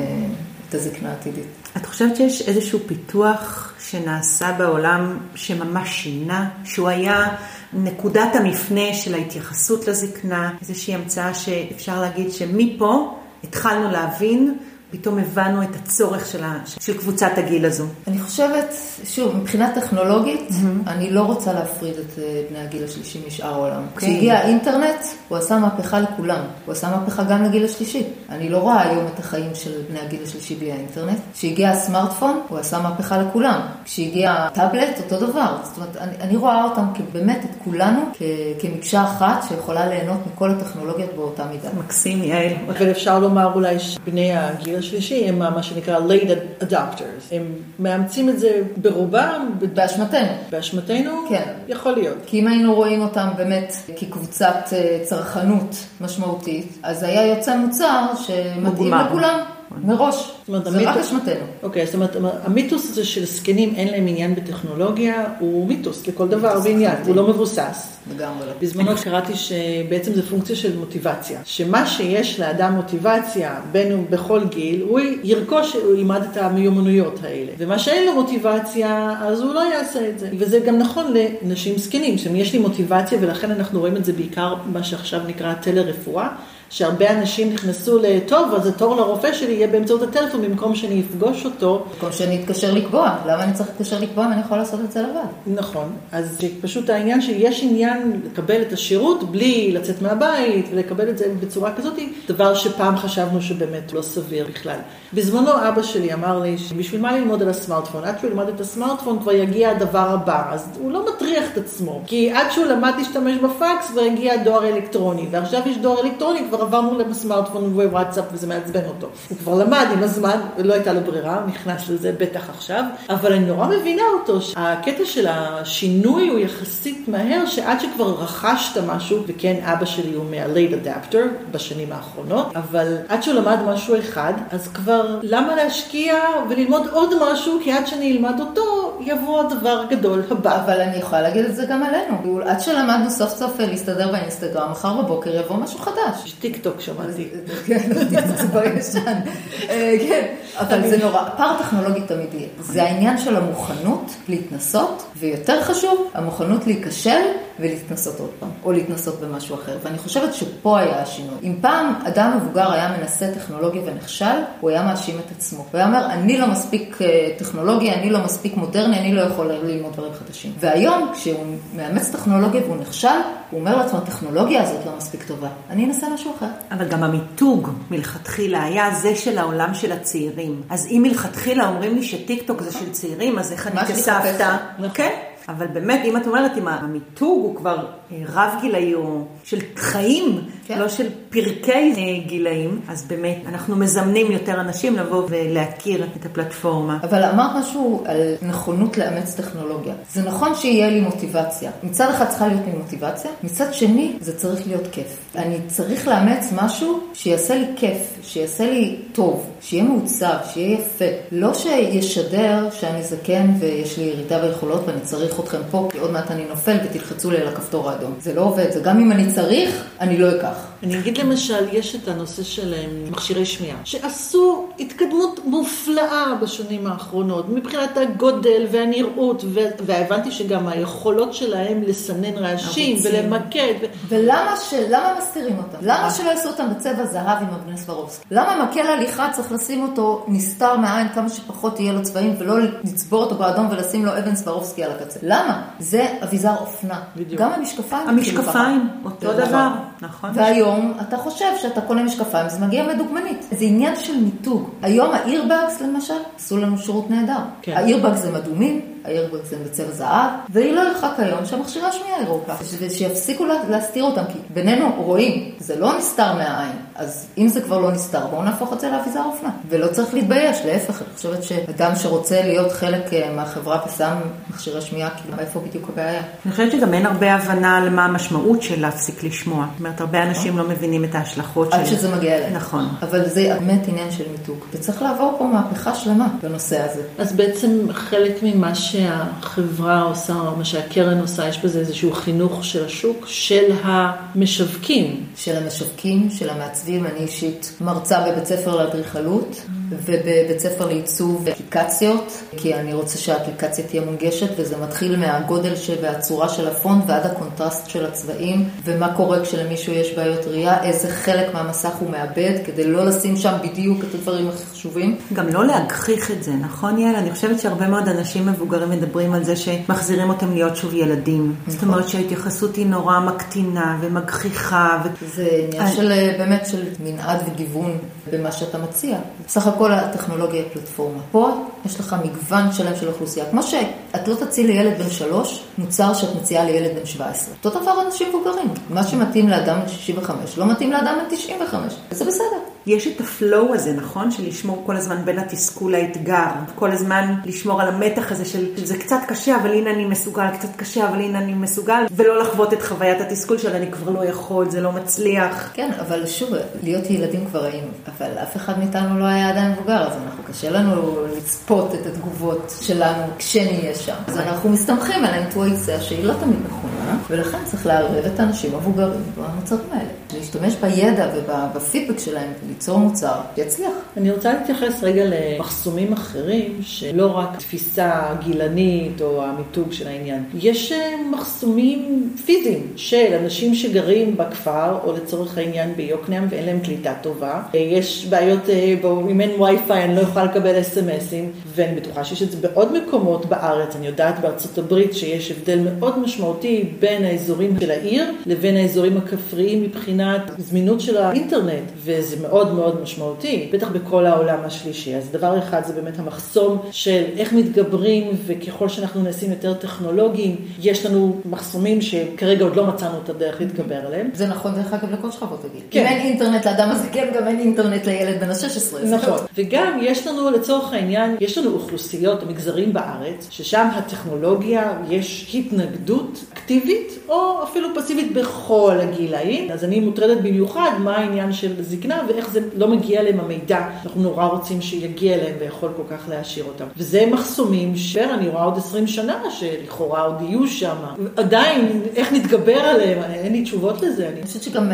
Speaker 3: את הזקנה העתידית.
Speaker 1: את חושבת שיש איזשהו פיתוח שנעשה בעולם שממש שינה, שהוא היה נקודת המפנה של ההתייחסות לזקנה, איזושהי המצאה שאפשר להגיד שמפה התחלנו להבין, פתאום הבנו את הצורך של, ה, של קבוצת הגיל הזו.
Speaker 3: אני חושבת, שוב, מבחינה טכנולוגית, אני לא רוצה להפריד את אה, בני הגיל השלישי משאר העולם.
Speaker 1: אוקיי.
Speaker 3: כשהגיע האינטרנט, הוא עשה מהפכה לכולם. הוא עשה מהפכה גם לגיל השלישי. אני לא רואה היום את החיים של בני הגיל השלישי בלי האינטרנט. כשהגיע הסמארטפון, הוא עשה מהפכה לכולם. כשהגיע הטאבלט, אותו דבר. זאת אומרת, אני, אני רואה אותם כבאמת את כולנו כ, כמקשה אחת שיכולה ליהנות מכל הטכנולוגיות באותה מידה.
Speaker 1: מקסים, יעל.
Speaker 2: אבל אפשר לומר אולי שבני הגיל השלישי הם מה שנקרא late adopters. הם מאמצים את זה ברובם,
Speaker 3: באשמתנו.
Speaker 2: באשמתנו,
Speaker 3: כן.
Speaker 2: יכול להיות.
Speaker 3: כי אם היינו רואים אותם באמת כקבוצת אה, צרכנות משמעותית, אז היה יוצא מוצר שמתאים
Speaker 1: מוגמר.
Speaker 3: לכולם מראש.
Speaker 2: אומרת,
Speaker 3: זה רק
Speaker 2: המיתוס-
Speaker 3: אשמתנו.
Speaker 2: אוקיי, זאת אומרת, המיתוס הזה של זקנים אין להם עניין בטכנולוגיה, הוא מיתוס לכל דבר ועניין, הוא לא מבוסס.
Speaker 3: לגמרי לא.
Speaker 2: בזמנו קראתי שבעצם זה פונקציה של מוטיבציה. שמה שיש לאדם מוטיבציה, בין הוא בכל גיל, הוא ירכוש, הוא ילמד את המיומנויות האלה. ומה שאין לו מוטיבציה, אז הוא לא יעשה את זה. וזה גם נכון לנשים זקנים, שאם יש לי מוטיבציה, ולכן אנחנו רואים את זה בעיקר, מה שעכשיו נקרא טלרפואה. שהרבה אנשים נכנסו לטוב, אז התור לרופא שלי יהיה באמצעות הטלפון במקום שאני אפגוש אותו.
Speaker 3: במקום שאני אתקשר לקבוע, למה אני צריך להתקשר לקבוע אם אני יכול לעשות את זה לבד?
Speaker 2: נכון, אז פשוט העניין שיש עניין לקבל את השירות בלי לצאת מהבית ולקבל את זה בצורה כזאת, דבר שפעם חשבנו שבאמת לא סביר בכלל. בזמנו אבא שלי אמר לי שבשביל מה ללמוד על הסמארטפון? עד שהוא ילמד את הסמארטפון כבר יגיע הדבר הבא, אז הוא לא מטריח את עצמו, כי עד שהוא למד להשתמש בפקס כבר הגיע דואר אלקטרוני, ועכשיו יש דואר אלקטרוני, כבר עברנו לסמארטפון ווואטסאפ וזה מעצבן אותו. הוא כבר למד עם הזמן, ולא הייתה לו ברירה, הוא נכנס לזה בטח עכשיו, אבל אני נורא מבינה אותו, שהקטע של השינוי הוא יחסית מהר, שעד שכבר רכשת משהו, וכן אבא שלי הוא מה-late adapter בשנים האחרונות, אבל עד שהוא למד משהו אחד, אז כבר למה להשקיע וללמוד עוד משהו, כי עד שאני אלמד אותו, יבוא הדבר הגדול הבא.
Speaker 3: אבל אני יכולה להגיד את זה גם עלינו. עד שלמדנו סוף סוף להסתדר באינסטגרם, מחר בבוקר יבוא משהו חדש.
Speaker 2: יש טיק טוק שמעתי.
Speaker 3: כן, זה כבר ישן. אה, כן, אבל זה נורא, פער טכנולוגי תמיד יהיה. זה העניין של המוכנות להתנסות, ויותר חשוב, המוכנות להיכשל ולהתנסות עוד פעם, או להתנסות במשהו אחר. ואני חושבת שפה היה השינוי. אם פעם אדם מבוגר היה מנסה טכנולוגיה ונכשל, הוא היה מאשים את עצמו. הוא היה אומר, אני לא מספיק אה, טכנולוגי, אני לא מספיק מודרני, אני לא יכול ללמוד דברים חדשים. והיום, כשהוא מאמץ טכנולוגיה והוא נכשל, הוא אומר לעצמו, הטכנולוגיה הזאת לא מספיק טובה, אני אנסה משהו אחר.
Speaker 1: אבל גם המיתוג מלכתחילה היה זה של העולם של הצעירים. אז אם מלכתחילה אומרים לי שטיקטוק זה של צעירים, אז איך אני כסבתא?
Speaker 3: מחפשת.
Speaker 1: כן. אבל באמת, אם את אומרת, אם המיתוג הוא כבר אה, רב גילאי או של חיים,
Speaker 3: כן.
Speaker 1: לא של פרקי גילאים, אז באמת, אנחנו מזמנים יותר אנשים לבוא ולהכיר את הפלטפורמה.
Speaker 3: אבל אמרת משהו על נכונות לאמץ טכנולוגיה. זה נכון שיהיה לי מוטיבציה. מצד אחד צריכה להיות לי מוטיבציה, מצד שני זה צריך להיות כיף. אני צריך לאמץ משהו שיעשה לי כיף, שיעשה לי טוב, שיהיה מעוצב, שיהיה יפה. לא שישדר שאני זקן ויש לי ירידה ביכולות ואני צריך אתכם פה, כי עוד מעט אני נופל ותלחצו לי על הכפתור האדום. זה לא עובד, זה גם אם אני צריך, אני לא אקח.
Speaker 2: אני אגיד למשל, יש את הנושא של אה, מכשירי שמיעה, שעשו התקדמות מופלאה בשנים האחרונות, מבחינת הגודל והנראות, ו- והבנתי שגם היכולות שלהם לסנן רעשים. ולמקד. ו-
Speaker 3: ולמה ש... למה מסתירים אותם? למה שלא יעשו אותם בצבע זהב עם אבני סברובסקי? למה מקל הליכה צריך לשים אותו נסתר מהעין כמה שפחות יהיה לו צבעים ולא לצבור אותו באדום ולשים לו אבן סברובסקי על הקצה? למה? זה אביזר אופנה.
Speaker 2: בדיוק.
Speaker 3: גם המשקפיים.
Speaker 1: המשקפיים. אותו דבר, נכון.
Speaker 3: והיום אתה חושב שאתה קונה משקפיים, זה מגיע מדוגמנית. זה עניין של מיתוג. היום האירבגס למשל, עשו לנו שירות נהדר.
Speaker 2: כן.
Speaker 3: האירבגס הם אדומים, האירבגס הם בצבע זהב, והיא לא ירחק היום שהמכשירי השמיעה יראו ככה. ושיפסיקו לה- להסתיר אותם, כי בינינו רואים, זה לא נסתר מהעין. אז אם זה כבר לא נסתר, בואו נהפוך את זה לאביזר אופנה. ולא צריך להתבייש, להפך, אני חושבת שאדם שרוצה להיות חלק אה, מהחברה ושם מכשירי שמיעה, כאילו, איפה בדיוק הבעיה?
Speaker 1: אני חושבת שגם אין הרבה הבנה למה המשמעות של להפסיק לשמוע. זאת אומרת, הרבה אנשים לא מבינים את ההשלכות של...
Speaker 3: עד שזה מגיע אליהם.
Speaker 1: נכון.
Speaker 3: אבל זה באמת עניין של מיתוג. וצריך לעבור פה מהפכה שלמה בנושא הזה.
Speaker 2: אז בעצם חלק ממה שהחברה עושה, או מה שהקרן עושה, יש בזה איזשהו חינוך של השוק, של המשווקים.
Speaker 3: של המשווקים, של המעצבים, אני אישית מרצה בבית ספר לאדריכלות ובבית ספר לעיצוב אפליקציות, כי אני רוצה שהאפליקציה תהיה מונגשת, וזה מתחיל מהגודל והצורה של הפונט ועד הקונטרסט של הצבעים, ומה קורה כשלמישהו יש בעיות ראייה, איזה חלק מהמסך הוא מאבד, כדי לא לשים שם בדיוק את הדברים הכי חשובים.
Speaker 1: גם לא להגחיך את זה, נכון יעל? אני חושבת שהרבה מאוד אנשים מבוגרים מדברים על זה שמחזירים אותם להיות שוב ילדים. זאת אומרת שההתייחסות היא נורא מקטינה ומגחיכה. ו...
Speaker 3: זה עניין
Speaker 1: אני-
Speaker 3: של באמת של מנעד וגיוון במה שאתה מציע. בסך הכל הטכנולוגיה היא פלטפורמה. פה יש לך מגוון שלם של אוכלוסייה. כמו שאת לא תציעי לילד בן שלוש מוצר שאת מציעה לילד בן 17. אותו דבר אנשים מבוגרים. מה שמתאים לאדם בן 65 לא מתאים לאדם בן 95. וזה בסדר.
Speaker 1: יש את הפלואו הזה, נכון? של לשמור כל הזמן בין התסכול לאתגר. כל הזמן לשמור על המתח הזה של זה קצת קשה, אבל הנה אני מסוגל, קצת קשה, אבל הנה אני מסוגל, ולא לחוות את חוויית התסכול של אני כבר לא יכול, זה לא מצליח.
Speaker 3: כן, אבל שוב, להיות ילדים כבר היינו. אבל אף אחד מאיתנו לא היה עדיין מבוגר, אז אנחנו קשה לנו לצפות את התגובות שלנו כשנהיה שם. אז אנחנו מסתמכים על האינטואיציה שהיא לא תמיד נכונה, ולכן צריך לערב את האנשים המבוגרים במצבים האלה. להשתמש בידע ובפידבק שלהם, ליצור מוצר שיצליח.
Speaker 2: אני רוצה להתייחס רגע למחסומים אחרים, שלא רק תפיסה גילנית או המיתוג של העניין. יש אה, מחסומים פיזיים של אנשים שגרים בכפר, או לצורך העניין ביוקנעם, ואין להם קליטה טובה. אה, יש בעיות, אה, בו- אם אין וי-פיי אני לא יכולה לקבל אס.אם.אסים, ואני בטוחה שיש את זה בעוד מקומות בארץ. אני יודעת בארצות הברית שיש הבדל מאוד משמעותי בין האזורים של העיר לבין האזורים הכפריים מבחינת זמינות של האינטרנט, וזה מאוד מאוד משמעותי, בטח בכל העולם השלישי. אז דבר אחד זה באמת המחסום של איך מתגברים, וככל שאנחנו נעשים יותר טכנולוגיים, יש לנו מחסומים שכרגע עוד לא מצאנו את הדרך להתגבר עליהם.
Speaker 3: זה נכון, דרך אגב, לכל שכבות הגיל.
Speaker 2: כן.
Speaker 3: אם אין אינטרנט לאדם הזקן, גם אין אינטרנט לילד בן ה-16.
Speaker 2: נכון. וגם יש לנו, לצורך העניין, יש לנו אוכלוסיות או מגזרים בארץ, ששם הטכנולוגיה, יש התנגדות אקטיבית, או אפילו פסיבית בכל הגילאים. אז אני מוטרדת במיוחד מה העניין של זקנה ואיך זה לא מגיע אליהם המידע. אנחנו נורא רוצים שיגיע אליהם ויכול כל כך להעשיר אותם. וזה מחסומים שאני רואה עוד 20 שנה שלכאורה עוד יהיו שם. עדיין, איך נתגבר עליהם? אין לי תשובות לזה. אני
Speaker 3: חושבת שגם.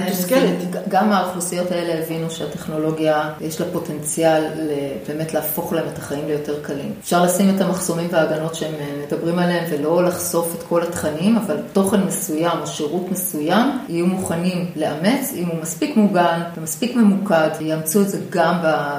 Speaker 3: גם האוכלוסיות האלה הבינו שהטכנולוגיה, יש לה פוטנציאל באמת להפוך להם את החיים ליותר קלים. אפשר לשים את המחסומים וההגנות שהם מדברים עליהם ולא לחשוף את כל התכנים, אבל תוכן מסוים או שירות מסוים יהיו מוכנים לאמץ, אם הוא מספיק מוגן ומספיק ממוקד, יאמצו את זה גם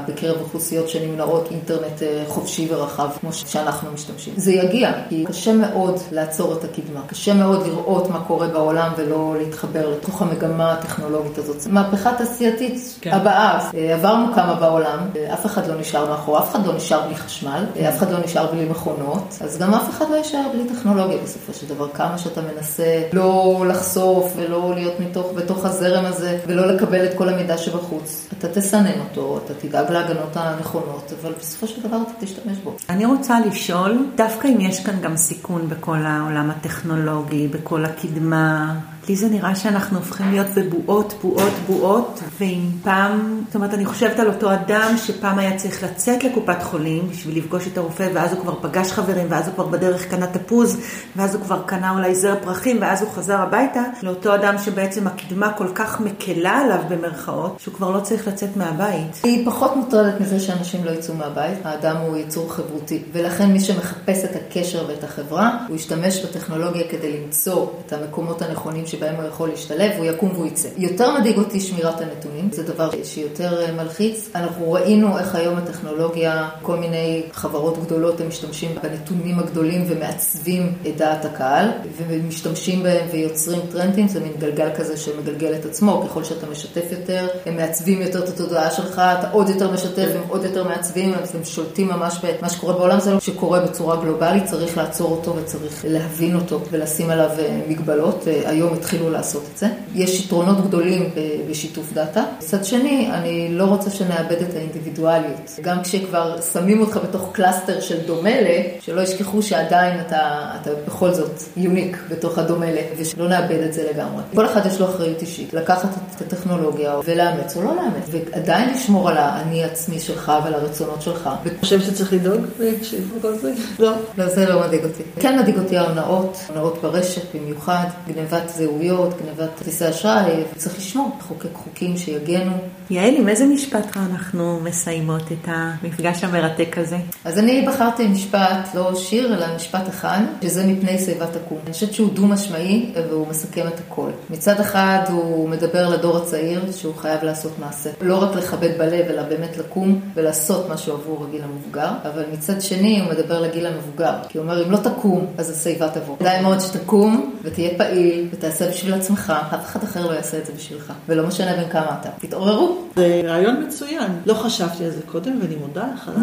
Speaker 3: בקרב אוכלוסיות שנמנעות אינטרנט אה, חופשי ורחב, כמו שאנחנו משתמשים. זה יגיע, כי קשה מאוד לעצור את הקדמה. קשה מאוד לראות מה קורה בעולם ולא להתחבר לתוך המגמה הטכנולוגית הזאת. מהפכה תעשייתית
Speaker 2: כן.
Speaker 3: הבאה, אה, עברנו כמה בעולם, אה, אף אחד לא נשאר מאחור, אף אחד לא נשאר בלי חשמל, אה, אף אחד לא נשאר בלי מכונות, אז גם אף אחד לא יישאר בלי טכנולוגיה בסופו של דבר. כמה שאתה מנסה לא לחשוף ולא להיות מתוך, בתוך הזרם הזה ולא לקבל את כל המידע שבחוץ, אתה תסנן אותו, אתה תדאג להגנות הנכונות, אבל בסופו של דבר אתה תשתמש בו.
Speaker 1: אני רוצה לשאול, דווקא אם יש כאן גם סיכון בכל העולם הטכנולוגי, בכל הקדמה, לי זה נראה שאנחנו הופכים להיות בבועות, בועות, בועות, ואם פעם, זאת אומרת, אני חושבת על אותו אדם שפעם היה צריך לצאת לקופת חולים בשביל לפגוש את הרופא, ואז הוא כבר פגש חברים, ואז הוא כבר בדרך קנה תפוז, ואז הוא כבר קנה אולי זר פרחים, ואז הוא חזר הביתה, לאותו אדם שבעצם הקדמה כל כך מקלה עליו במרכאות, שהוא כבר לא צריך לצאת מהבית.
Speaker 3: היא פחות מוטרדת מזה שאנשים לא יצאו מהבית, האדם הוא יצור חברותי, ולכן מי שמחפש את הקשר ואת החברה, הוא ישתמש בטכנולוגיה כדי למצוא את המקומות הנכונים שבהם הוא יכול להשתלב, הוא יקום והוא יצא. יותר מדאיג אותי שמירת הנתונים, זה דבר שיותר אה, מלחיץ. אנחנו ראינו איך היום הטכנולוגיה, כל מיני חברות גדולות, הם משתמשים בנתונים הגדולים ומעצבים את דעת הקהל, ומשתמשים בהם ויוצרים טרנדים, זה מין גלגל כזה שמגלגל את עצמו, ככל שאתה משתף יותר, הם מעצבים יותר את התודעה שלך, אתה עוד יותר משתף, הם עוד יותר מעצבים, הם שולטים ממש במה שקורה בעולם, זה לא שקורה בצורה גלובלית, צריך לעצור אותו וצריך להבין אותו ולשים עליו אה, מגבלות. אה, היום התחילו לעשות את זה. יש יתרונות גדולים בשיתוף data. מצד שני, אני לא רוצה שנאבד את האינדיבידואליות. גם כשכבר שמים אותך בתוך cluster של דומה ל, שלא ישכחו שעדיין אתה, אתה בכל זאת unique בתוך הדומה ל, ושלא נאבד את זה לגמרי. כל אחד יש לו אחריות אישית, לקחת את הטכנולוגיה ולאמץ או לא לאמץ, ועדיין לשמור על האני עצמי שלך ועל הרצונות שלך.
Speaker 2: אתה חושב שצריך לדאוג לכל זה? לא.
Speaker 3: לא, זה לא מדאיג אותי. כן מדאיג אותי ההונאות, הונאות ברשת במיוחד, גנבת זהויות, גנבת כרטיסי אשראי, וצריך לשמור, לחוקק חוקים שיגנו.
Speaker 1: יעל, עם איזה משפט אנחנו מסיימות את המפגש המרתק הזה?
Speaker 3: אז אני בחרתי משפט, לא שיר, אלא משפט אחד, שזה מפני שיבה תקום. אני חושבת שהוא דו-משמעי, והוא מסכם את הכל. מצד אחד הוא מדבר לדור הצעיר, שהוא חייב לעשות מעשה. לא רק לכבד בלב, אלא באמת לקום ולעשות משהו עבור הגיל המבוגר, אבל מצד שני הוא מדבר לגיל המבוגר. כי הוא אומר, אם לא תקום, אז השיבה תבוא. כדאי מאוד שתקום ותהיה פעיל ותעשה בשביל עצמך, אף אחד אחר לא יעשה את זה בשבילך. ולא משנה בין כמה אתה. תתעוררו.
Speaker 2: זה רעיון מצוין. לא חשבתי על זה קודם, ואני מודה לך על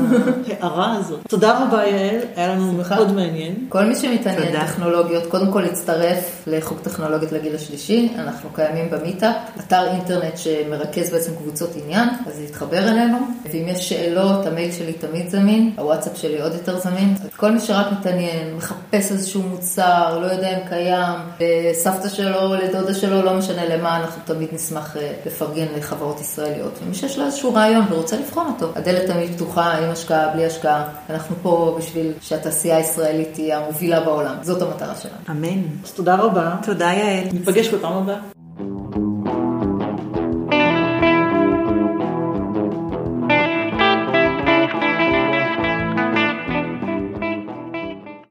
Speaker 2: ההערה הזאת. תודה רבה, יעל, היה לנו מאוד מעניין.
Speaker 3: כל מי שמתעניין טכנולוגיות, קודם כל יצטרף לחוג טכנולוגיות לגיל השלישי. אנחנו קיימים במיטאפ, אתר אינטרנט שמרכז בעצם קבוצות עניין, אז להתחבר אלינו. ואם יש שאלות, המייל שלי תמיד זמין, הוואטסאפ שלי עוד יותר זמין. כל מי שרק מתעניין, מחפש איזשהו מוצר, לא יודע אם קיים, לסבתא שלו, לדודה שלו, לא משנה למה, אנחנו תמיד נשמח אה, לפרגן לחברות ישראליות. ומי שיש לו איזשהו רעיון ורוצה לבחון אותו, הדלת תמיד פתוחה, עם השקעה, בלי השקעה. אנחנו פה בשביל שהתעשייה הישראלית תהיה המובילה בעולם. זאת המטרה שלנו.
Speaker 1: אמן.
Speaker 2: אז תודה רבה.
Speaker 1: תודה, יעל.
Speaker 2: ניפגש בפעם הבאה.